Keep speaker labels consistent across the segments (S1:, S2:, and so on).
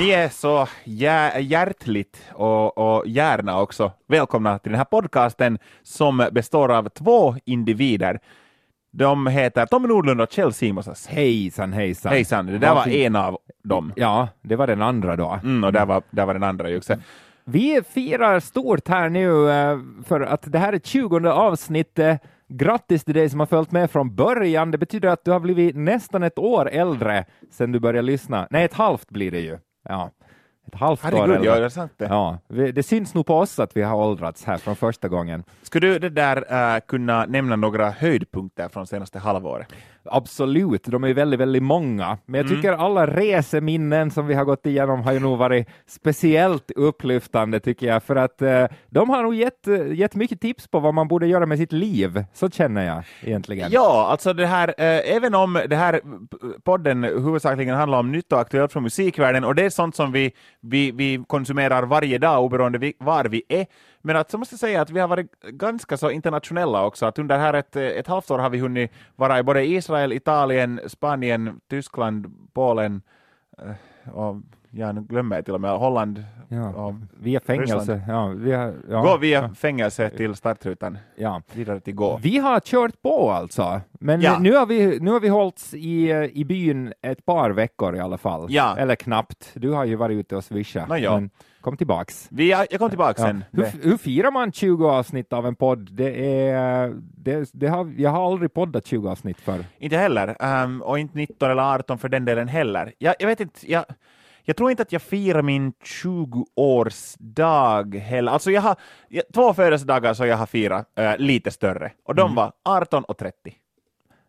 S1: Ni är så hjär hjärtligt och, och gärna också välkomna till den här podcasten som består av två individer. De heter Tommy Nordlund och Kjell Simonsas.
S2: Hejsan, hejsan.
S1: Hejsan, det där var en av dem.
S2: Ja, det var den andra då.
S1: Mm, och där var, där var den andra också.
S2: Vi firar stort här nu eh, för att det här är 20 avsnittet. Grattis till dig som har följt med från början. Det betyder att du har blivit nästan ett år äldre sedan du började lyssna. Nej, ett halvt blir det ju. Ja. Ett halvt år
S1: Herregud, ja, det sant det.
S2: Ja, vi- det syns nog på oss att vi har åldrats här från första gången.
S1: Skulle du det där äh, kunna nämna några höjdpunkter från senaste halvåret?
S2: Absolut, de är ju väldigt, väldigt många. Men jag tycker alla reseminnen som vi har gått igenom har ju nog varit speciellt upplyftande tycker jag, för att eh, de har nog gett, eh, gett mycket tips på vad man borde göra med sitt liv. Så känner jag egentligen.
S1: Ja, alltså det här, eh, även om det här podden huvudsakligen handlar om nytt och aktuellt från musikvärlden, och det är sånt som vi, vi, vi konsumerar varje dag oberoende var vi är, men att så måste jag säga att vi har varit ganska så internationella också, att under här ett, ett halvt år har vi hunnit vara i både Israel, Italien, Spanien, Tyskland, Polen, eh, och ja, nu glömmer jag till och med Holland.
S2: Ja,
S1: och
S2: via fängelse. Ja, via, ja,
S1: Gå via
S2: ja,
S1: fängelse till startrutan,
S2: ja.
S1: vidare till gå.
S2: Vi har kört på alltså, men
S1: Ja.
S2: nu, har vi, nu har vi hållits i, i byn ett par veckor i alla fall.
S1: Ja.
S2: Eller knappt. Du har ju varit ute och swishat.
S1: Nå ja.
S2: men kom tillbaks.
S1: Vi, jag kom tillbaka
S2: Ja.
S1: sen.
S2: Hur, hur firar man 20 avsnitt av en podd? Det är, det, det har, jag har aldrig poddat 20 avsnitt för.
S1: Inte heller, ehm, och inte 19 eller 18 för den delen heller. Jag, jag vet inte, jag, jag tror inte att jag firar min 20-årsdag heller. Alltså jag har jag, två födelsedagar som jag har firat eh, lite större, och de var 18 och 30.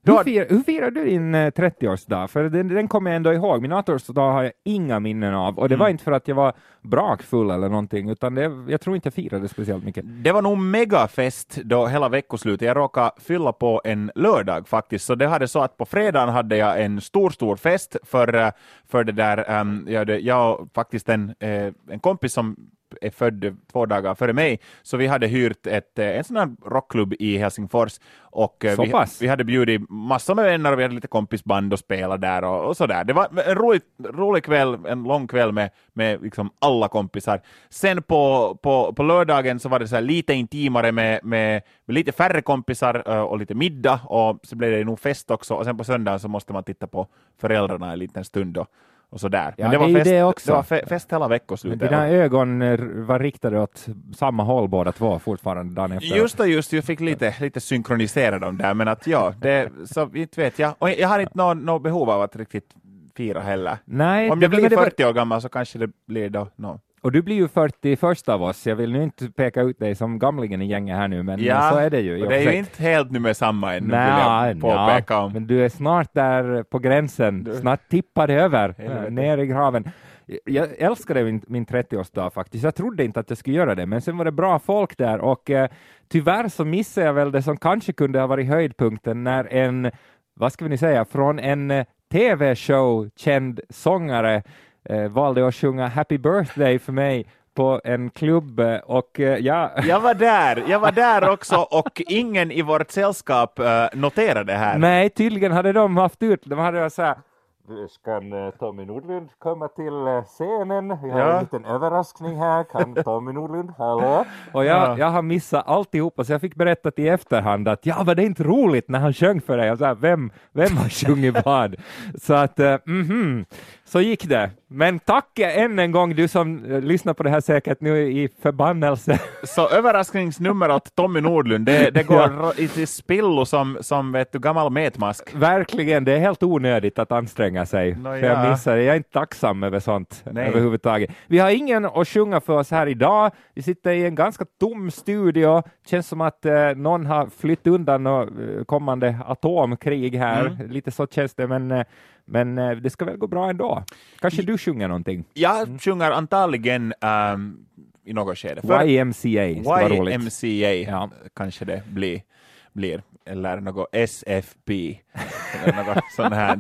S2: Hur,
S1: har-
S2: fir, hur firar du din eh, 30-årsdag? För den, den kommer jag ändå ihåg. Min 18-årsdag har jag inga minnen av, och det var inte för att jag var brakfull eller någonting, utan det, jag tror inte jag firade speciellt mycket.
S1: Det var nog megafest då hela veckoslutet. Jag råkade fylla på en lördag faktiskt, så det hade så att på fredagen hade jag en stor, stor fest för, eh, för det där, um, jag, jag och faktiskt en, eh, en kompis som är född två dagar före mig, så vi hade hyrt ett, eh, en sån här rockklubb i Helsingfors och eh, vi, vi hade bjudit massor med vänner och vi hade lite kompisband och spela där och, och sådär. Det var en rolig, rolig kväll, en lång kväll med, med liksom alla kompisar. Sen på, på, på lördagen så var det så lite intimare med, med, med lite färre kompisar eh, och lite middag och så blev det nog fest också och sen på söndagen så måste man titta på föräldrarna en liten stund och, och sådär.
S2: Ja,
S1: det var
S2: det ju
S1: fest,
S2: det också.
S1: det var fe, fest hela
S2: Men
S1: veckoslutet.
S2: dina ögon eh, var riktade åt samma håll båda två fortfarande dagen efter.
S1: Just det, just jag fick lite, lite synkronisera dem där, men att ja, det, så inte vet jag. Och jag har inte något nå behov av att riktigt fira heller.
S2: Nej,
S1: Om jag blir
S2: men det var-
S1: 40 år gammal så kanske det blir då no.
S2: Och du blir ju 41 av oss. Jag vill nu inte peka ut dig som gamlingen i gänget här nu, men
S1: Ja,
S2: så är det ju.
S1: och det är ju inte helt nu med samma ännu,
S2: Nja,
S1: vill jag påpeka om.
S2: men du är snart där på gränsen,
S1: Du-
S2: snart tippar det över,
S1: Helvete.
S2: ner i graven. Jag älskade min, min 30-årsdag faktiskt. Jag trodde inte att jag skulle göra det, men sen var det bra folk där och eh, tyvärr så missade jag väl det som kanske kunde ha varit höjdpunkten när en, vad ska vi nu säga, från en eh, TV-show känd sångare eh, valde att sjunga Happy birthday för mig på en klubb eh, och eh, ja,
S1: Jag var där, jag var där också och ingen i vårt sällskap eh, noterade det här.
S2: Nej, tydligen hade de haft ut, de hade så här Kan Tommy Nordlund komma till scenen? Vi har
S1: Ja.
S2: en liten överraskning här. Kan Tommy Nordlund, hallå? Och jag,
S1: Ja.
S2: jag har missat alltihopa, så jag fick berättat i efterhand att ja, var det inte roligt när han sjöng för dig? Och så här, vem, vem har sjungit vad? Så att, eh, mhm, så gick det. Men tack än en gång du som eh, lyssnar på det här säkert nu i förbannelse.
S1: Så överraskningsnummer åt Tommy Nordlund, det, det går
S2: Ja.
S1: i till spillo som, som vet du, gammal metmask.
S2: Verkligen, det är helt onödigt att anstränga sig. För
S1: ja.
S2: jag missar det. Jag är inte tacksam över sånt
S1: Nej.
S2: överhuvudtaget. Vi har ingen att sjunga för oss här idag. Vi sitter i en ganska tom studio. Känns som att eh, någon har flytt undan och, eh, kommande atomkrig här.
S1: Mm.
S2: Lite så känns det, men, eh, men eh, det ska väl gå bra ändå. Kanske du sjunger någonting?
S1: Jag sjunger antagligen ehm, i något skede. För-
S2: YMCA.
S1: YMCA
S2: Ja.
S1: kanske det blir, blir, eller något SFP, eller något sånt här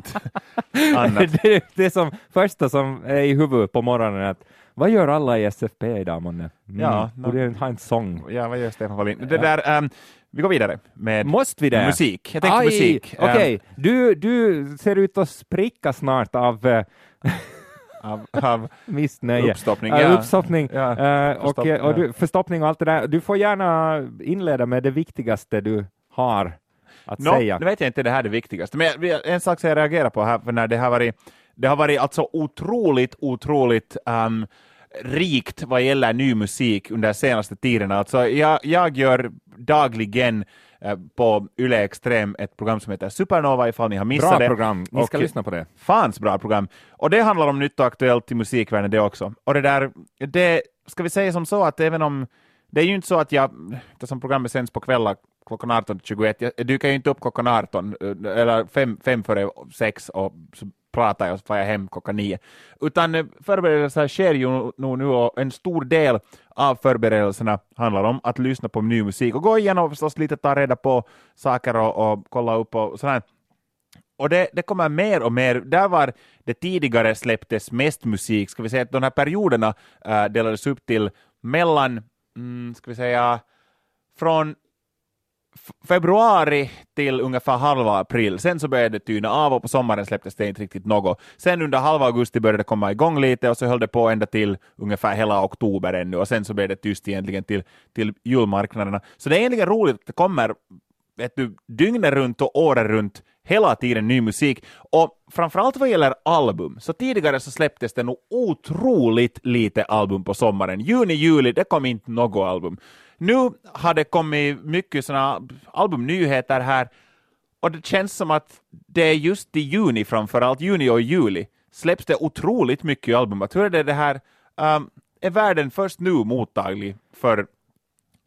S1: annat.
S2: det, det är som första som är i huvudet på morgonen. Att, vad gör alla i SFP idag månne? Mm,
S1: Ja,
S2: borde ha en sång.
S1: Ja, vad gör Stefan Wallin? Det där, ehm, vi går vidare med
S2: Måste vi det?
S1: musik. Jag tänkte
S2: Aj,
S1: musik. Ehm,
S2: Okej, du, du ser ut att spricka snart av, eh,
S1: av, av
S2: Missnöje.
S1: uppstoppning.
S2: Ja,
S1: Ja.
S2: uppstoppning.
S1: Ja,
S2: Eh, och,
S1: förstopp-
S2: eh, och
S1: ja.
S2: du, förstoppning och allt det där. Du får gärna inleda med det viktigaste du har att
S1: Nå,
S2: säga.
S1: nu vet jag inte det här är det viktigaste, men en sak som jag reagerar på här, för när det har varit, det har varit alltså otroligt, otroligt um, rikt vad gäller ny musik under senaste tiden. Alltså jag, jag gör dagligen eh, på Yle Extrem ett program som heter Supernova, ifall ni har missat
S2: Bra
S1: det.
S2: program, ni ska
S1: Och-
S2: lyssna på det.
S1: Fans bra program. Och det handlar om nytt och aktuellt i musikvärlden det också. Och det där, det ska vi säga som så att även om, det är ju inte så att jag, eftersom programmet sänds på kvällar klockan 18 till 21, jag dyker ju inte upp klockan 18 eh, eller fem, fem före sex och så pratar jag och så får jag hem klockan nio. Utan eh, förberedelser sker ju nu, nu och en stor del av förberedelserna handlar om att lyssna på ny musik och gå igenom och förstås lite ta reda på saker och, och kolla upp och sådär. Och det, det kommer mer och mer. Där var det tidigare släpptes mest musik, ska vi säga att de här perioderna äh, delades upp till mellan, mm, ska vi säga, från februari till ungefär halva april. Sen så började det tyna av och på sommaren släpptes det inte riktigt något. Sen under halva augusti började det komma igång lite och så höll det på ända till ungefär hela oktober ännu och sen så blev det tyst egentligen till, till julmarknaderna. Så det är egentligen roligt att det kommer vet du, dygnet runt och året runt hela tiden ny musik. Och framförallt vad gäller album, så tidigare så släpptes det nog otroligt lite album på sommaren. Juni, juli, det kom inte något album. Nu har det kommit mycket sådana albumnyheter här och det känns som att det är just i juni framförallt, juni och juli, släpps det otroligt mycket album. Hur är det, det här, um, är världen först nu mottaglig för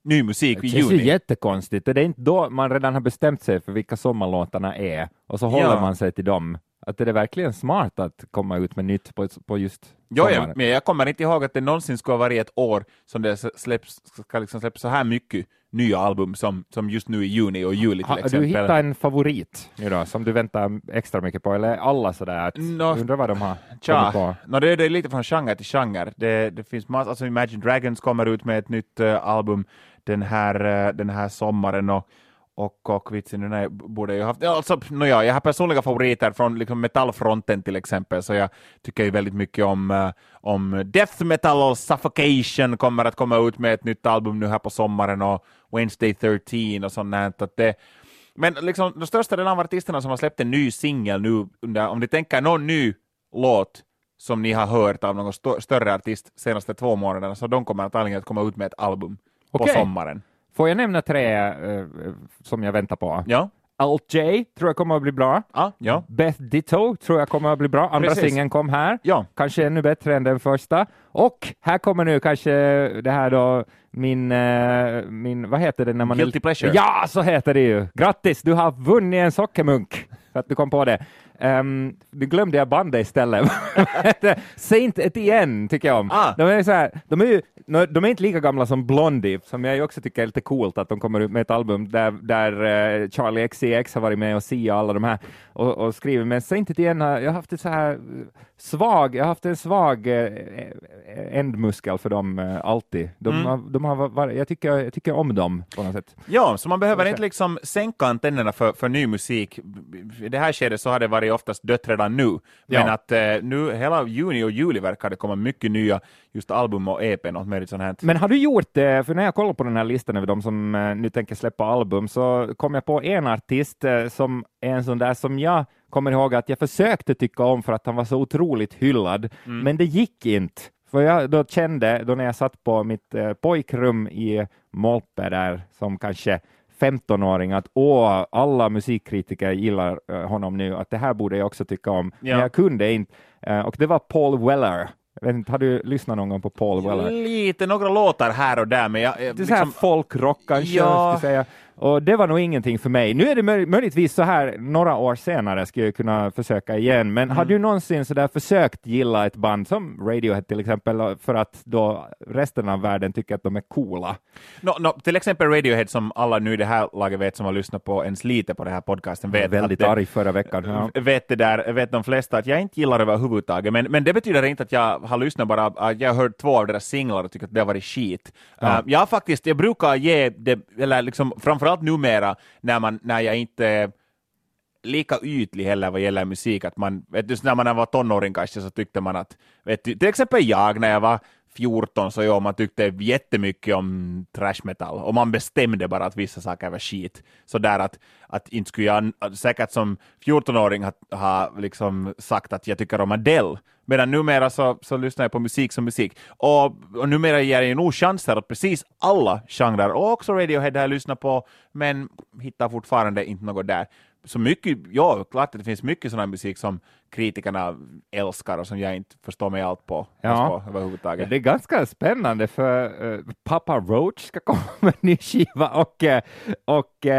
S1: ny musik
S2: Det
S1: i
S2: känns ju
S1: juni?
S2: jättekonstigt. Det är inte då man redan har bestämt sig för vilka sommarlåtarna är och så håller
S1: Ja.
S2: man sig till dem. Att är det verkligen smart att komma ut med nytt på, på just
S1: ja,
S2: sommaren?
S1: men jag kommer inte ihåg att det någonsin skulle ha varit ett år som det släpps, ska liksom släppas så här mycket nya album som, som just nu i juni och juli till
S2: du
S1: exempel.
S2: hittat en favorit nu då, som du väntar extra mycket på, eller alla sådär att
S1: Nå,
S2: undrar vad de har
S1: Tja,
S2: kommit på?
S1: no, det, det är lite från genre till genre. Det, det finns massor, alltså Imagine Dragons kommer ut med ett nytt eh, album den här, eh, den här sommaren och, och, och vitsen, den här borde jag ju haft. Alltså, no, ja, jag har personliga favoriter från liksom metallfronten till exempel, så jag tycker ju väldigt mycket om, eh, om Death Metal och Suffocation kommer att komma ut med ett nytt album nu här på sommaren och Wednesday 13 och sånt där. Att det, men liksom, de största delen av artisterna som har släppt en ny singel nu, om ni tänker någon ny låt som ni har hört av någon st- större artist senaste två månaderna, så de kommer antagligen att komma ut med ett album på
S2: Okej.
S1: sommaren.
S2: Får jag nämna tre eh, som jag väntar på?
S1: Ja,
S2: Alt J tror jag kommer att bli bra.
S1: ja, ja.
S2: Beth Ditto tror jag kommer att bli bra. Andra singeln kom här.
S1: ja.
S2: Kanske ännu bättre än den första. Och här kommer nu kanske det här då, min, eh, min vad heter det när man...
S1: Guilty pleasure.
S2: Ja, så heter det ju. Grattis, du har vunnit en sockermunk. För att du kom på det. Um, nu glömde jag bandet istället. Saint Etienne tycker jag om.
S1: Ah.
S2: De, är så här, de, är ju, de är inte lika gamla som Blondie, som jag också tycker är lite coolt att de kommer ut med ett album där, där eh, Charlie XCX har varit med och Sia och alla de här och, och skrivit. Men Saint Etienne har jag har haft ett så här svag, jag har haft en svag eh, ändmuskel för dem eh, alltid. De,
S1: Mm.
S2: har, de har varit, jag, tycker, jag tycker om dem på något sätt.
S1: Ja, så man behöver inte liksom sänka antennerna för, för ny musik. I det här skedet så har det varit oftast dött redan nu, men
S2: Ja.
S1: att eh, nu hela juni och juli verkar det komma mycket nya just album och EP allt möjligt sånt här.
S2: Men har du gjort det, för när jag kollar på den här listan över de som eh, nu tänker släppa album så kom jag på en artist eh, som är en sån där som jag kommer ihåg att jag försökte tycka om för att han var så otroligt hyllad, men det gick inte. För jag då kände, då när jag satt på mitt eh, pojkrum i Molpe där som kanske 15-åring att åh, alla musikkritiker gillar eh, honom nu, att det här borde jag också tycka om.
S1: Ja.
S2: Men jag kunde inte. Eh, och det var Paul Weller. Inte, har du lyssnat någon gång på Paul Weller?
S1: Lite, några låtar här och där, men jag... jag
S2: Det är här folkrock kanske,
S1: Ja.
S2: jag säga. Och det var nog ingenting för mig. Nu är det möj- möjligtvis så här några år senare skulle jag kunna försöka igen, men
S1: Mm.
S2: har du någonsin så där försökt gilla ett band som Radiohead till exempel, för att då resten av världen tycker att de är coola?
S1: No, no, till exempel Radiohead som alla nu i det här laget vet som har lyssnat på ens lite på den här podcasten vet
S2: Väldigt
S1: att
S2: arg förra veckan. Ja.
S1: vet det där, vet de flesta att jag inte gillar överhuvudtaget, men, men det betyder inte att jag har lyssnat bara, att jag har hört två av deras singlar och tycker att det har varit skit.
S2: Ja.
S1: Uh, jag faktiskt, jag brukar ge det, eller liksom framförallt numera när, man, när jag inte lika ytlig heller vad gäller musik. Att man, vet du, när man var tonåring kanske så tyckte man att, vet du, till exempel jag när jag var 14 så ja, man tyckte jättemycket om trash metal och man bestämde bara att vissa saker var skit. Så där att, att inte skulle jag säkert som 14-åring ha, ha liksom sagt att jag tycker om Adele, medan numera så, så lyssnar jag på musik som musik. Och, och numera ger jag nog chanser åt precis alla genrer, och också Radiohead har jag lyssnat på, men hittar fortfarande inte något där så mycket, ja, klart att det finns mycket sån här musik som kritikerna älskar och som jag inte förstår mig allt på, ja. på överhuvudtaget.
S2: Det är ganska spännande för uh, Papa Roach ska komma med en ny skiva och, uh, och uh,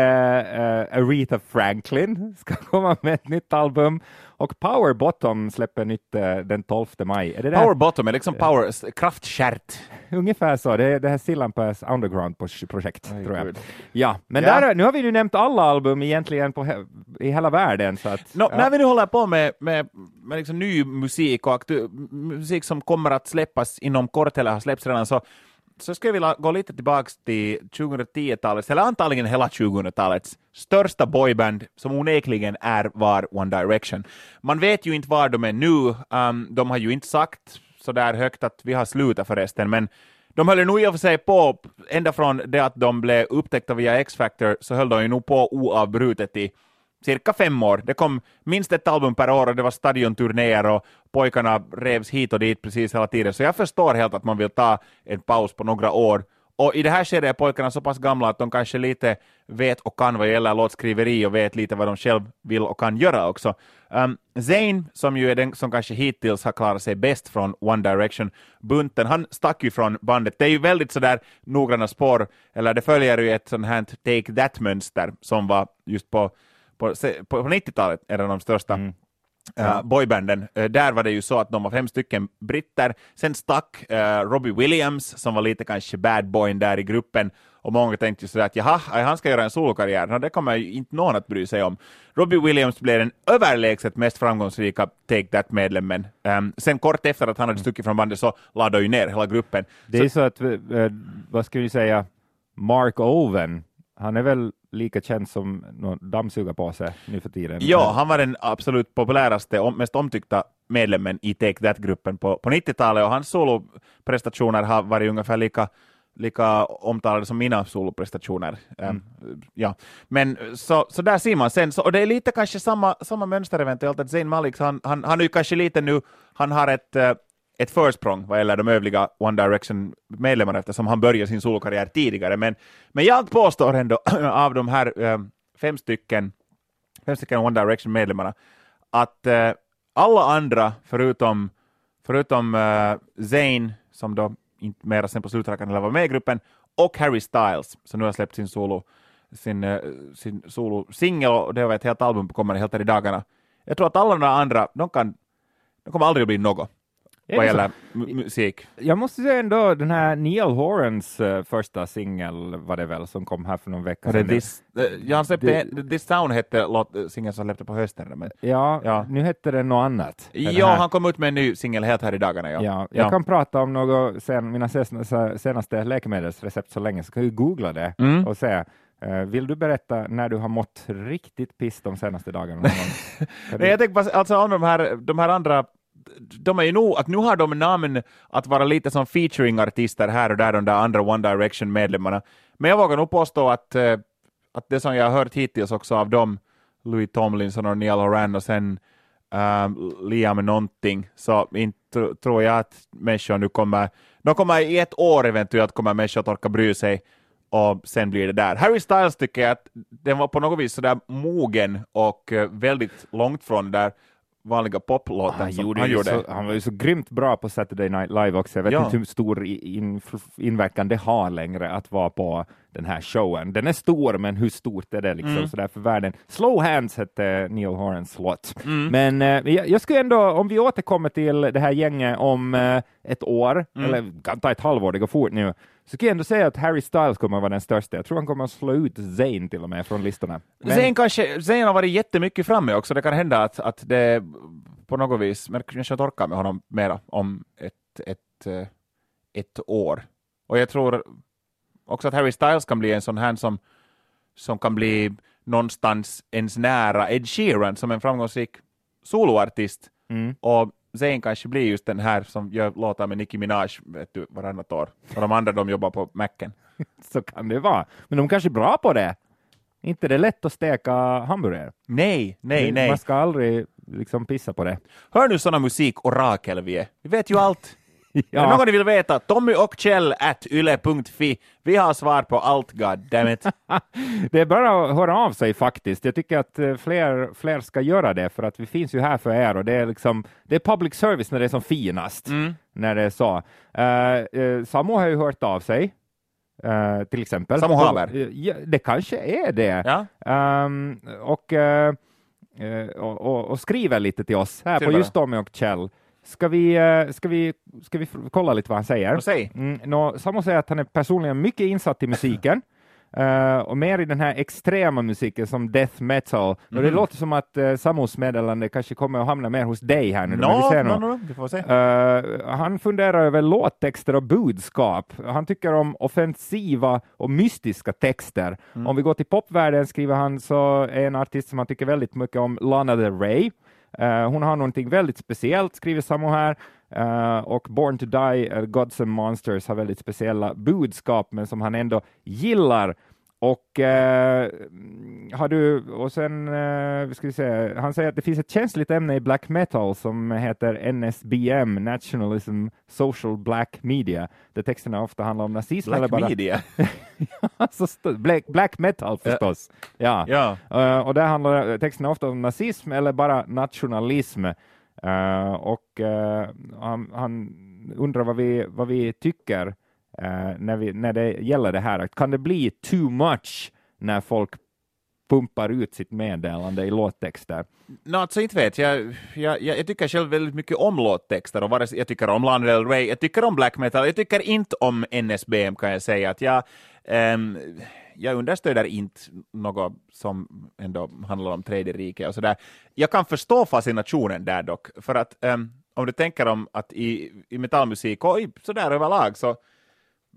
S2: Aretha Franklin ska komma med ett nytt album och Power Bottom släpper nytt uh, den 12 maj.
S1: Är det Power där? Bottom är liksom power, kraftskärt.
S2: Ungefär så, det är det här Sillanpääs Underground-projekt, oh, tror jag. God. Ja, men ja. Där, nu har vi ju nämnt alla album egentligen på, i hela världen. Så att,
S1: no, ja. När vi nu håller på med, med, med liksom ny musik och musik som kommer att släppas inom kort eller har släppts redan, så så skulle jag vilja gå lite tillbaka till 2010-talets, eller antagligen hela 2000-talets största boyband, som onekligen är var One Direction. Man vet ju inte var de är nu, um, de har ju inte sagt så där högt att vi har slutat förresten, men de höll nog i och för sig på, ända från det att de blev upptäckta via X-Factor, så höll de ju nog på oavbrutet i cirka fem år. Det kom minst ett album per år och det var stadionturnéer och pojkarna revs hit och dit precis hela tiden. Så jag förstår helt att man vill ta en paus på några år. Och i det här skedet är pojkarna så pass gamla att de kanske lite vet och kan vad gäller låtskriveri och vet lite vad de själv vill och kan göra också. Um, Zayn, som ju är den som kanske hittills har klarat sig bäst från One Direction-bunten, han stack ju från bandet. Det är ju väldigt sådär noggranna spår, eller det följer ju ett sånt här Take That-mönster som var just på på, på, på 90-talet är de största mm. Uh, boybanden. Uh, där var det ju så att de var fem stycken britter. Sen stack uh, Robbie Williams, som var lite kanske bad boyn där i gruppen, och många tänkte ju sådär att jaha, han ska göra en solokarriär. No, det kommer ju inte någon att bry sig om. Robbie Williams blev den överlägset mest framgångsrika Take That-medlemmen. Um, sen kort efter att han hade stuckit från bandet så lade ju ner hela gruppen.
S2: Det är så, så att, vad ska vi säga, Mark Owen, han är väl lika känd som någon dammsugarpåse nu för tiden.
S1: Ja, han var den absolut populäraste och mest omtyckta medlemmen i Take That-gruppen på, på 90-talet och hans soloprestationer har varit ungefär lika lika omtalade som mina soloprestationer. Mm. Ja. Men så, så där ser man sen, så, och det är lite kanske samma, samma mönster eventuellt, att Zayn Malik, han, han, han är ju kanske lite nu, han har ett, uh, ett försprång vad gäller de övriga One Direction-medlemmarna eftersom han började sin solokarriär tidigare. Men, men jag påstår ändå av de här äh, fem stycken, fem stycken One Direction-medlemmarna att äh, alla andra förutom, förutom äh, Zayn, som då inte mera sen på slutet var med i gruppen, och Harry Styles, som nu har släppt sin solo sin, sin solo-singel och det var ett helt album på kommer helt här i dagarna. Jag tror att alla de andra, de, kan, de kommer aldrig att bli något vad gäller musik.
S2: Jag måste säga ändå den här Neil Horans uh, första singel var det väl som kom här för någon vecka
S1: sedan. This, uh, ja, han släppte, det, This Sound hette singeln som släppte på hösten. Men,
S2: ja, ja, nu hette det något annat.
S1: Ja, han kom ut med en ny singel helt här i dagarna. Ja.
S2: Ja, jag ja. kan prata om något, sen, mina senaste läkemedelsrecept så länge, så kan du googla det mm. och se Uh, vill du berätta när du har mått riktigt piss de senaste dagarna?
S1: du... jag tänker på alltså, om de här, de här andra de är ju nog, att nu har de namn att vara lite som featuring-artister här och där, de där andra One Direction-medlemmarna. Men jag vågar nog påstå att, eh, att det som jag har hört hittills också av dem, Louis Tomlinson och Neil Horan och sen um, Liam någonting, så inte tror jag att människor nu kommer, de kommer i ett år eventuellt kommer människor att orka bry sig och sen blir det där. Harry Styles tycker jag att den var på något vis sådär mogen och eh, väldigt långt från det där vanliga poplåten han som han gjorde.
S2: Så, han var ju så grymt bra på Saturday Night Live också. Jag vet ja. inte hur stor in, inverkan det har längre att vara på den här showen. Den är stor, men hur stort är det liksom mm. sådär för världen? Slow Hands hette Neil Horans låt. Mm. Men eh, jag, skulle ändå, om vi återkommer till det här gänget om eh, ett år, mm. eller kan ta ett halvår, det går fort nu, så kan jag ändå säga att Harry Styles kommer att vara den största. Jag tror han kommer att slå ut Zayn till och med från listorna.
S1: Men... Zayn, kanske, Zayn har varit jättemycket framme också. Det kan hända att, att det på något vis, men kanske jag torkar med honom mera om ett, ett, eh, ett år. Och jag tror också att Harry Styles kan bli en sån här som, som kan bli någonstans ens nära Ed Sheeran som en framgångsrik soloartist.
S2: Mm.
S1: Och Zayn kanske blir just den här som gör låtar med Nicki Minaj vet du, varannat år. Och de andra de jobbar på Macken.
S2: Så kan det vara. Men de kanske är bra på det. Inte det är lätt att steka hamburgare.
S1: Nej, nej, nej.
S2: Man ska aldrig liksom pissa på det.
S1: Hör nu sådana musikorakel vi är. Vi vet ju allt.
S2: Ja.
S1: någon ni vill veta? Tommy och Kjell at yle.fi. Vi har svar på allt, goddammit.
S2: Det är bara att höra av sig faktiskt. Jag tycker att eh, fler, fler ska göra det, för att vi finns ju här för er och det är, liksom, det är public service när det är som finast.
S1: Mm.
S2: När det är så. Uh, uh, Samo har ju hört av sig, eh, till exempel.
S1: Samo Haber?
S2: Eh, ja, det kanske är det.
S1: Ja?
S2: Ehm, och, eh, eh, och, och, och skriver lite till oss här
S1: Ser
S2: på just Tommy och Kjell. Ska vi, eh, ska vi, ska vi kolla lite vad han säger?
S1: Säg.
S2: Mm, nå, Samo säger att han är personligen mycket insatt i musiken. eh, och mer i den här extrema musiken som death metal. Och det
S1: Mhm.
S2: låter som att uh, Samos meddelande kanske kommer att hamna mer hos dig här nu.
S1: no, no, får se.
S2: Eh, han funderar över låttexter och budskap. Han tycker om offensiva och mystiska texter.
S1: Mm.
S2: Om vi går till popvärlden skriver han så är en artist som han tycker väldigt mycket om, Lana Del Rey. Eh, hon har någonting väldigt speciellt, skriver Samo här. Eh, och Born to Die, uh, Gods and Monsters har väldigt speciella budskap, men som han ändå gillar. Och, eh, har du, och sen, eh, ska vi se, han säger att det finns ett känsligt ämne i black metal som heter NSBM, Nationalism Social Black Media, där texterna ofta handlar om nazism eller
S1: Black
S2: bara...
S1: media.
S2: alltså, black, black metal förstås. Ja.
S1: Ja.
S2: Eh, och där handlar texterna ofta om nazism eller bara nationalism. Eh, och eh, han, han undrar vad vi, vad vi tycker Eh, när, vi, när det gäller det här. Kan det bli too much när folk pumpar ut sitt meddelande i låttexter?
S1: No, alltså inte vet jag. Jag, jag. jag tycker själv väldigt mycket om låttexter och vare sig jag tycker om Lana Del Rey, jag tycker om black metal, jag tycker inte om NSBM kan jag säga. Att jag, um, jag understöder inte något som ändå handlar om tredje riket och sådär. Jag kan förstå fascinationen där dock, för att um, om du tänker om att i, i metallmusik och i, sådär överlag så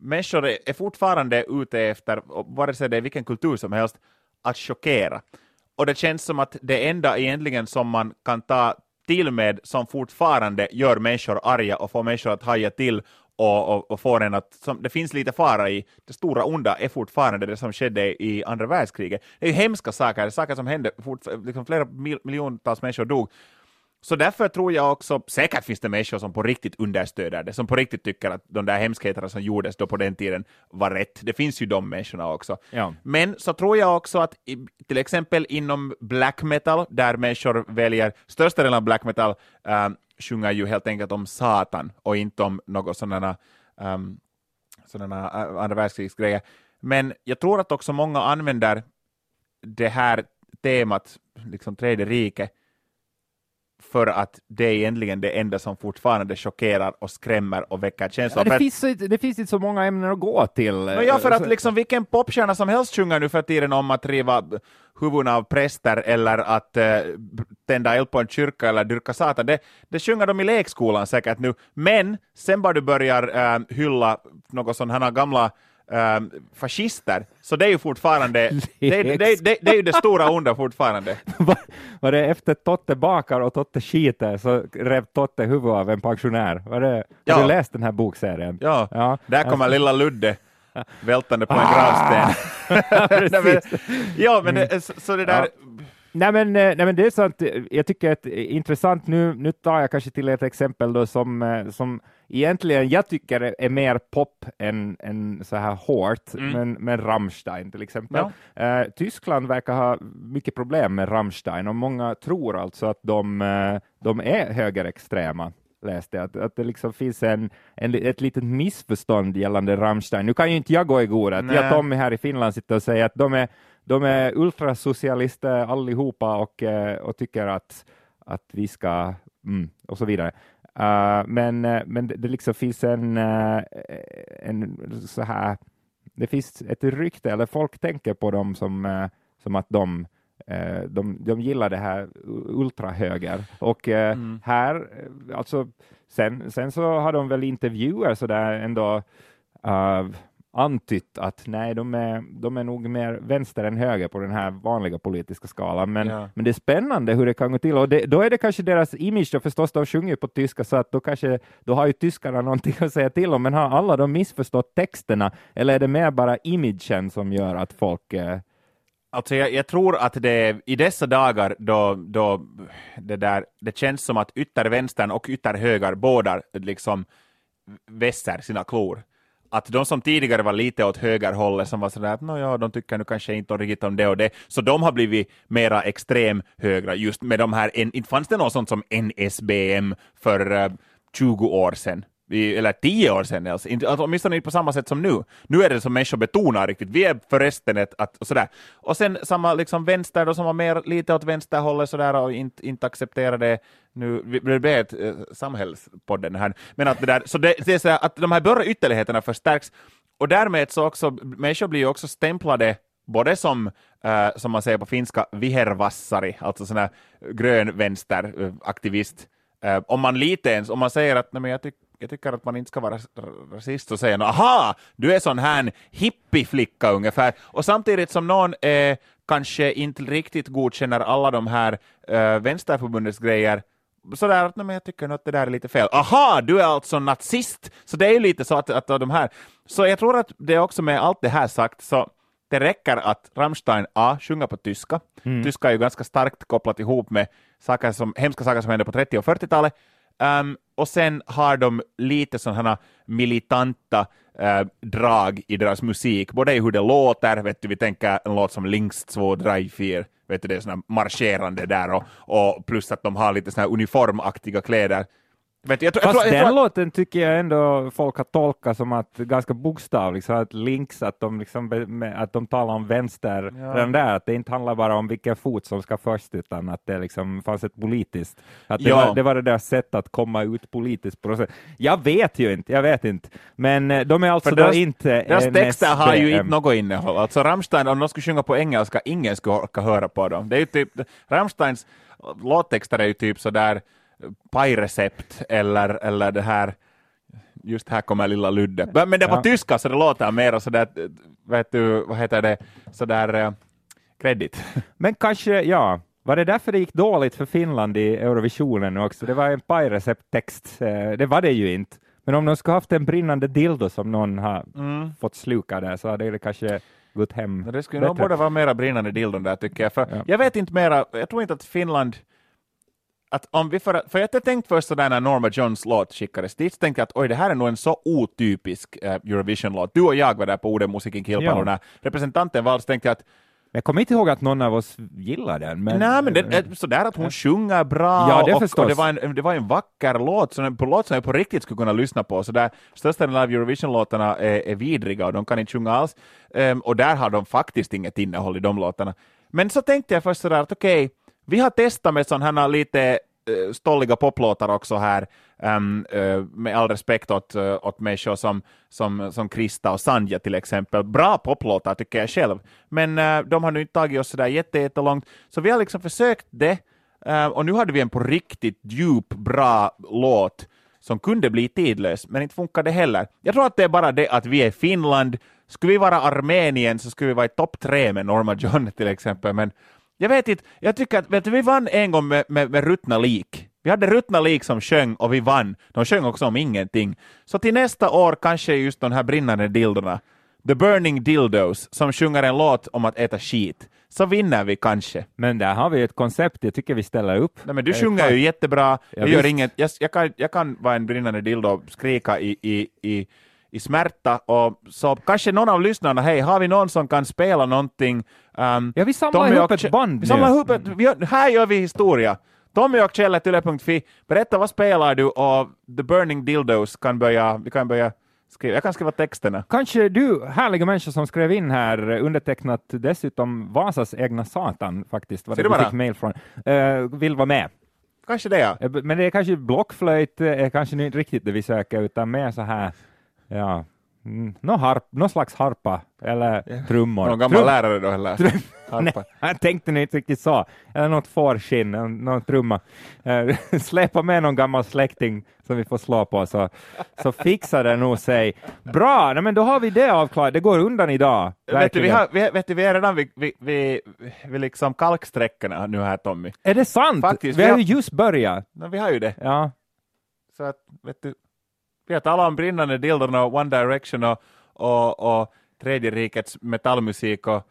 S1: människor är, fortfarande ute efter, vare sig det är vilken kultur som helst, att chockera. Och det känns som att det enda egentligen som man kan ta till med som fortfarande gör människor arga och får människor att haja till och, och, och får en att, som det finns lite fara i, det stora onda är fortfarande det som skedde i andra världskriget. Det är ju hemska saker, det är saker som hände, fort, liksom flera mil, miljontals människor dog. Så därför tror jag också, säkert finns det människor som på riktigt understöder det, som på riktigt tycker att de där hemskheterna som gjordes då på den tiden var rätt. Det finns ju de människorna också.
S2: Ja.
S1: Men så tror jag också att i, till exempel inom black metal, där människor väljer, största delen av black metal ähm, sjunger ju helt enkelt om Satan och inte om något sådana um, sådana äh, andra världskrigsgrejer. Men jag tror att också många använder det här temat, liksom tredje rike, för att det är egentligen det enda som fortfarande chockerar och skrämmer och väcker känslor.
S2: Ja, det, finns, det finns inte så många ämnen att gå till.
S1: No, ja, för att liksom vilken popstjärna som helst sjunger nu för tiden om att riva huvuden av präster eller att eh, tända eld på en kyrka eller dyrka satan. Det, det sjunger de i lekskolan säkert nu. Men sen bara du börjar eh, hylla något sådana här gamla eh, fascister, så det är ju fortfarande, det, det, det, det, är ju det stora onda fortfarande.
S2: var, det efter Totte bakar och Totte skiter så rev Totte huvudet av en pensionär? Var det,
S1: Ja.
S2: Har du läst den här bokserien?
S1: Ja,
S2: Ja.
S1: där kommer lilla Ludde vältande på en gravsten. Nej, men, ja, men det, så, så det där...
S2: Nej men, eh, nej men det är sant, jag tycker att är intressant, nu, nu tar jag kanske till ett exempel då som, eh, som egentligen jag tycker är- mer pop än, än så här hårt,
S1: Mm.
S2: men, men Rammstein till exempel. Eh, Tyskland verkar ha mycket problem med Rammstein och många tror alltså att de, eh, de är högerextrema läste att, att det liksom finns en, en, ett litet missförstånd gällande Rammstein. Nu kan ju inte jag gå i god, att jag Tommy här i Finland sitter och säger att de är de är ultrasocialister allihopa och, eh, och tycker att, att vi ska, mm, och så vidare. Eh, men, eh, men det, det liksom finns en, en så här, det finns ett rykte, eller folk tänker på dem som, som att de de, de gillar det här ultrahöger. Och
S1: Mm.
S2: här, alltså, sen, sen så har de väl intervjuer så där ändå av antytt att nej, de är, de är nog mer vänster än höger på den här vanliga politiska skalan. Men,
S1: Ja.
S2: men det är spännande hur det kan gå till och det, då är det kanske deras image, då förstås, de sjunger ju på tyska så att då kanske, då har ju tyskarna någonting att säga till om, men har alla de missförstått texterna eller är det mer bara imagen som gör att folk eh,
S1: Alltså jag, jag tror att det i dessa dagar då, då det, där, det känns som att yttervänstern och ytterhöger båda liksom vässer sina klor. Att de som tidigare var lite åt högerhållet, som var sådär att ja, de tycker nu kanske inte riktigt om det och det, så de har blivit mera extremhögra just med de här, en- inte fanns det något sånt som NSBM för eh, uh, 20 år sedan? I, eller tio år sedan, alltså. Inte- alltså, åtminstone inte på samma sätt som nu. Nu är det som människor betonar riktigt, vi är förresten ett, att, och sådär. Och sen samma liksom vänster då, som var mer lite åt vänsterhållet sådär och inte, inte accepterade nu, det blev ett eh, samhällspodden här, men att det där, så det, det är så att de här börre ytterligheterna förstärks, och därmed så också, människor blir ju också stämplade både som, eh, som man säger på finska, vihervassari, alltså sån här grön vänsteraktivist. Eh, eh, om man lite ens, om man säger att nej, men jag, tycker jag tycker att man inte ska vara ras- rasist, säger någon aha, du är sån här hippieflicka ungefär. Och samtidigt som någon eh, kanske inte riktigt godkänner alla de här eh, vänsterförbundets grejer, sådär att men jag tycker nog att det där är lite fel. Aha, du är alltså nazist! Så det är ju lite så att, att de här, så jag tror att det också med allt det här sagt, så det räcker att Rammstein A sjunger på tyska. Tyska är ju ganska starkt kopplat ihop med saker som, hemska saker som hände på 30 och 40-talet. Um, och sen har de lite sådana militanta eh, drag i deras musik, både i hur det låter, vet du, vi tänker en låt som Links 2 Drive 4, vet du, det är sådana marscherande där och, och plus att de har lite sådana här uniformaktiga kläder. Vet jag, tror- jag,
S2: Fast
S1: tror- jag,
S2: den låten tycker jag ändå folk har tolkat som att ganska bokstavligt, så att links, att de, liksom, att de talar om vänster,
S1: Ja.
S2: den där, att det inte handlar bara om vilken fot som ska först, utan att det liksom fanns ett politiskt, att det,
S1: Ja.
S2: var, det var det där sättet att komma ut politiskt sätt. Jag vet ju inte, jag vet inte, men eh, de är alltså
S1: För deras-
S2: inte
S1: Deras texter har ju inte något innehåll. Alltså Rammstein, om de skulle sjunga på engelska, ingen skulle orka höra på dem. Det är ju typ, Rammsteins låttexter är ju typ sådär pajrecept eller, eller det här Just här kommer lilla Ludde. Men det är på
S2: Ja.
S1: tyska så det låter mer sådär, vet du, vad heter det, sådär eh, kredit.
S2: Men kanske, ja, var det därför det gick dåligt för Finland i Eurovisionen också? Det var en pajrecepttext, eh, det var det ju inte. Men om de skulle haft en brinnande dildo som någon har
S1: Mm.
S2: fått sluka där så hade det kanske gått hem
S1: Det skulle nog borde vara mera brinnande dildon där tycker jag. För
S2: Ja.
S1: Jag vet inte mera, jag tror inte att Finland att om vi för, för jag hade tänkt först sådär när Norma Johns låt skickades dit, så tänkte jag att oj, det här är nog en så otypisk eh, Eurovision-låt. Du och jag var där på Ode Kilpailu
S2: Ja.
S1: när representanten valdes, tänkte jag att
S2: jag kommer inte ihåg att någon av oss gillar den. Men,
S1: nej, men det är sådär att hon sjunger bra
S2: Ja, det
S1: och, och det, var en, det var en vacker låt, så en på låt som jag på riktigt skulle kunna lyssna på. Så där, största delen av Eurovision-låtarna är, är vidriga och de kan inte sjunga alls. Ehm, och där har de faktiskt inget innehåll i de låtarna. Men så tänkte jag först sådär att okej, vi har testat med sådana här lite eh, stolliga poplåtar också här, ehm, eh, med all respekt åt, uh, åt människor som, som, som Krista och Sandja till exempel. Bra poplåtar tycker jag själv, men eh, de har nu inte tagit oss sådär jätte- jättelångt, så vi har liksom försökt det, eh, och nu hade vi en på riktigt djup, bra låt som kunde bli tidlös, men inte funkar det heller. Jag tror att det är bara det att vi är Finland, skulle vi vara Armenien så skulle vi vara i topp tre med Norma John till exempel, men jag vet inte, jag tycker att vet du, vi vann en gång med, med, med ruttna lik. Vi hade ruttna lik som sjöng och vi vann. De sjöng också om ingenting. Så till nästa år kanske just de här brinnande dildorna, The Burning Dildos, som sjunger en låt om att äta skit, så vinner vi kanske.
S2: men där har vi ett koncept, jag tycker vi ställer upp.
S1: Nej, men du sjunger ju jättebra, jag,
S2: Ja,
S1: gör inget, jag, jag, kan, jag kan vara en brinnande dildo och skrika i, i, i, i smärta, och så kanske någon av lyssnarna, hej, har vi någon som kan spela någonting? Um,
S2: Ja, vi samlar
S1: Tommy
S2: ihop
S1: och
S2: ett
S1: Kjell-
S2: band
S1: Vi samlar ihop ett, vi här gör vi historia. Tommy och Kjell.yle.fi, berätta vad spelar du och The Burning Dildos kan börja, vi kan börja skriva, jag kan skriva texterna.
S2: Kanske du, härliga människor som skrev in här, undertecknat dessutom Vasas egna Satan faktiskt, vad det
S1: du
S2: fick mail från, eh, vill vara med.
S1: Kanske det ja.
S2: Eh, Men det är kanske blockflöjt, eh, är kanske inte riktigt det vi söker, utan mer så här, ja, mm, harp, någon slags harpa eller trummor.
S1: Någon gammal
S2: Trum-
S1: lärare då eller?
S2: Nej,
S1: Harpa.
S2: jag tänkte nu inte riktigt så. Eller något fårskinn, någon, trumma. Eh, släpa med någon gammal släkting som vi får slå på så, så fixar det nog sig. Bra, nej, men då har vi det avklarat. Det går undan idag.
S1: Vet du, vi, har, vi, vet du, vi är redan vid, vid, vid, vid liksom kalksträckorna nu här Tommy.
S2: Är det sant?
S1: Faktiskt,
S2: vi
S1: vi
S2: har
S1: har-
S2: ju just börjat.
S1: No, vi har ju det.
S2: Ja.
S1: Så att, vet du, vi har talat om brinnande dildon och One Direction och, och, och Tredje rikets metallmusik och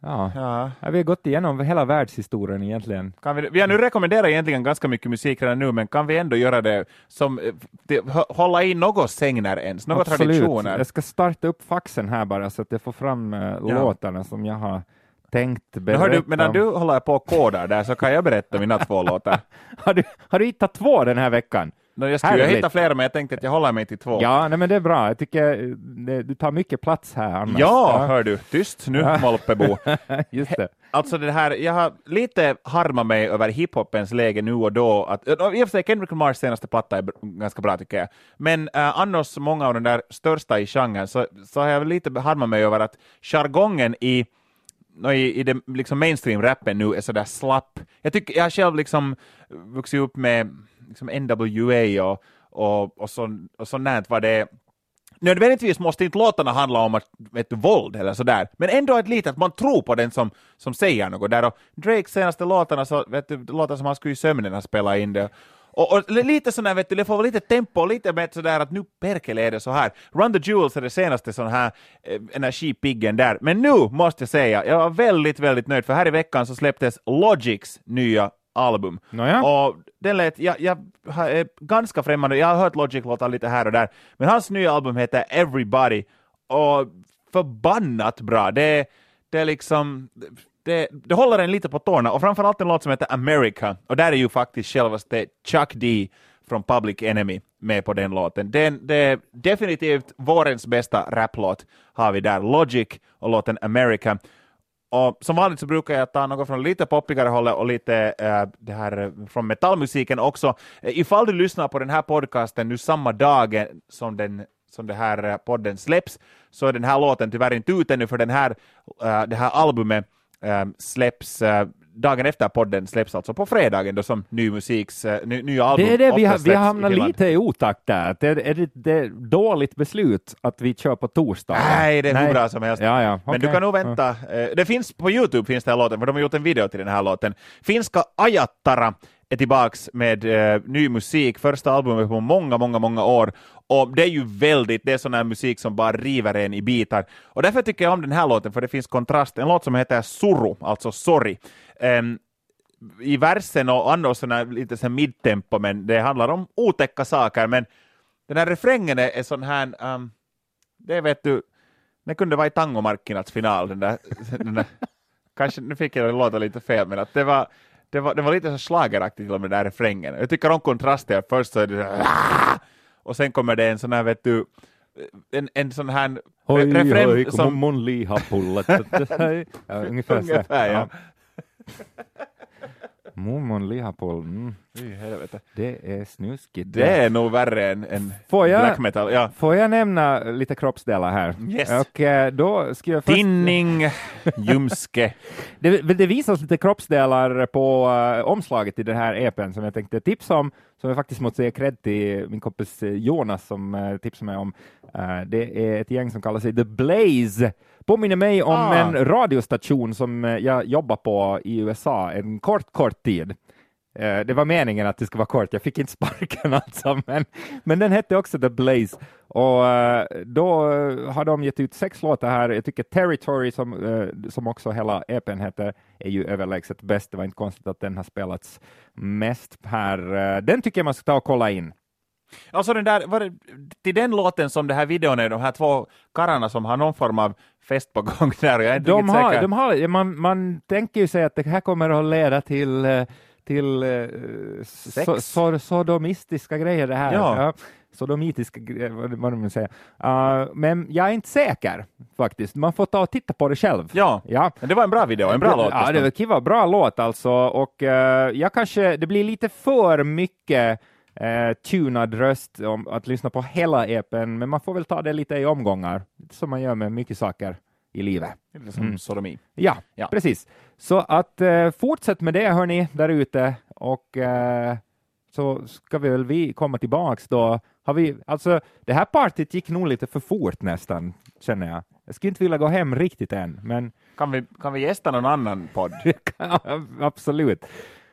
S2: Ja.
S1: ja,
S2: Ja, vi har gått igenom hela världshistorien egentligen.
S1: kan vi, vi har nu rekommenderat egentligen ganska mycket musik redan nu, men kan vi ändå göra det som, eh, det, hålla i något sängner ens, några traditioner?
S2: Jag ska starta upp faxen här bara så att jag får fram uh, låtarna som jag har tänkt berätta
S1: hör du, medan du håller på och kodar där så kan jag berätta mina två låtar.
S2: Har du, har du hittat två den här veckan?
S1: No, jag skulle hitta flera, men jag tänkte att jag håller mig till två.
S2: Ja, nej, men det är bra. Jag tycker eh, det, du tar mycket plats här annars.
S1: Ja, hör du, tyst nu
S2: Ja.
S1: Molpebo.
S2: Just det.
S1: Alltså det här, jag har lite harmat mig över hiphopens läge nu och då. Att, äh, I och för sig, Kendrick Lamars senaste platta är ganska bra tycker jag. Men äh, annars många av de där största i genren så, så har jag lite harmat mig över att jargongen i i, i den liksom mainstream-rappen nu är sådär slapp. Jag tycker jag har själv liksom vuxit upp med liksom NWA och, och, och, så, och sånt vad det. Nödvändigtvis måste inte låtarna handla om att, vet du, våld eller sådär, men ändå ett litet att man tror på den som, som säger något där. Och Drakes senaste låtarna, så, vet du, låtar som han skulle i sömnen ha spelat in det. Och, och lite sådär, vet du, det får vara lite tempo, lite med sådär att nu perkele är det så här. Run the Jewels är det senaste sån här eh, energipiggen där. Men nu måste jag säga, jag var väldigt, väldigt nöjd, för här i veckan så släpptes Logics nya album.
S2: Nåja.
S1: Och den lät, jag, jag är ganska främmande, jag har hört Logic-låtar lite här och där, men hans nya album heter Everybody, och förbannat bra. Det, det är liksom, det, det håller en lite på tårna, och framförallt en låt som heter America, och där är ju faktiskt självaste Chuck D från Public Enemy med på den låten. Den, det är definitivt vårens bästa raplåt har vi där, Logic och låten America. Och som vanligt så brukar jag ta något från lite poppigare hållet och lite äh, det här från metallmusiken också. Eh, ifall du lyssnar på den här podcasten nu samma dag som den som det här eh, podden släpps, så är den här låten tyvärr inte ute ännu, för den här, äh, det här albumet släpps eh, dagen efter podden släpps alltså på fredagen då som ny musiks, eh, ny, nya album
S2: Det är det, vi har, vi har
S1: i
S2: lite i otakt där. Det är, är det, det är dåligt beslut att vi kör på torsdag?
S1: Nej, det är hur bra som helst.
S2: Ja, ja,
S1: Men du kan nog vänta. Eh, Det finns på Youtube finns den här låten, för de har gjort en video till den här låten. Finska Ajattara är tillbaks med eh, ny musik, första albumet på många, många, många år. Och det är ju väldigt, det är sån här musik som bara river en i bitar. Och därför tycker jag om den här låten, för det finns kontrast. En låt som heter Suru, alltså Sorry. Um, i versen och annars sån här, lite sån midtempo, men det handlar om otäcka saker. Men den här refrängen är, är sån här, um, det vet du, det kunde vara i tangomarknads final, den där, den där kanske, nu fick jag det låta lite fel, men att det var, det var, det var lite så schlageraktigt till och med den där refrängen. Jag tycker om kontraster, först så är det så här, och sen kommer det en sån här, vet du, en, en sån här
S2: Hoj,
S1: refräng
S2: hoj,
S1: som...
S2: mun lihapullet. ja, ungefär.
S1: Ungefär, ja.
S2: Mummon lihapull, mm, det är snuskigt.
S1: Det är nog värre än, än
S2: Får jag-
S1: black metal. Ja.
S2: Får jag nämna lite kroppsdelar här?
S1: Yes.
S2: Och eh, då ska jag först...
S1: Tinning, ljumske.
S2: Det, det visas lite kroppsdelar på eh, omslaget till den här EPn som jag tänkte tipsa om, som jag faktiskt måste säga cred till min kompis eh, Jonas som uh, tipsade mig om. Eh, det är ett gäng som kallar sig The Blaze. Påminner mig om
S1: Ah.
S2: en radiostation som eh, jag jobbar på i USA en kort, kort tid. Eh, Det var meningen att det skulle vara kort, jag fick inte sparken alltså, men, men den hette också The Blaze. Och eh, då har de gett ut sex låtar här. Jag tycker Territory, som, som också hela EPn heter, är ju överlägset bäst. Det var inte konstigt att den har spelats mest här. Den tycker jag man ska ta och kolla in.
S1: Alltså den där, var det, till den låten som det här videon är, de här två karlarna som har någon form av fest på gång där, jag är inte
S2: De har,
S1: säker.
S2: de har, man, man tänker ju sig att det här kommer att leda till, eh, till eh,
S1: Sex?
S2: so, so, sodomistiska grejer det här.
S1: Ja.
S2: sodomitiska grejer, vad, man säger. Uh, men jag är inte säker faktiskt. Man får ta och titta på det själv.
S1: Ja,
S2: Ja.
S1: men det var en bra video, en bra låt.
S2: Ja, det var kiva, bra låt alltså. Och eh, jag kanske, det blir lite för mycket eh, tunad röst om att lyssna på hela epen, men man får väl ta det lite i omgångar, som man gör med mycket saker i livet.
S1: Lite som mm. sodomi.
S2: Ja, ja, precis. Så att eh, fortsätt med det hörni där ute och eh, så ska vi väl vi komma tillbaks då. Har vi, alltså, det här partyt gick nog lite för fort nästan, känner jag. Jag skulle inte vilja gå hem riktigt än, men...
S1: Kan vi, kan vi gästa någon annan podd?
S2: absolut.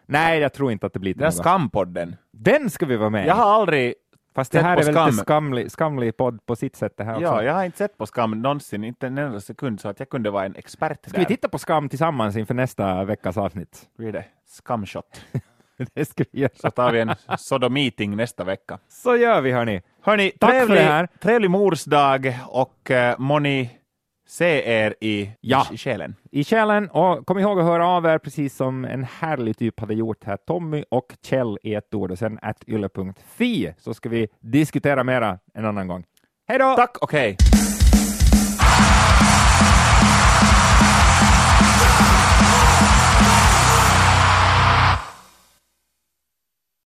S2: Nej, jag tror inte att det blir
S1: Den skampodden.
S2: Den ska vi vara med
S1: Jag har aldrig
S2: Fast det här är väl skam. lite skamlig, skamlig podd på sitt sätt det här också.
S1: Ja, jag har inte sett på Skam någonsin, inte en enda sekund, så att jag kunde vara en expert
S2: Ska
S1: där.
S2: vi titta på Skam tillsammans inför nästa veckas avsnitt?
S1: Blir det Skamshot?
S2: det ska vi göra.
S1: Så tar vi en sodomeeting nästa vecka.
S2: Så gör vi hörni.
S1: Hörni, Tack trevlig, för det här. trevlig morsdag och uh, Moni se er i, ja. i själen.
S2: I själen, och kom ihåg att höra av er precis som en härlig typ hade gjort här, Tommy och Kjell i ett ord och sen at yle.fi så ska vi diskutera mera en annan gång. Hej då!
S1: Tack, okej. Okay.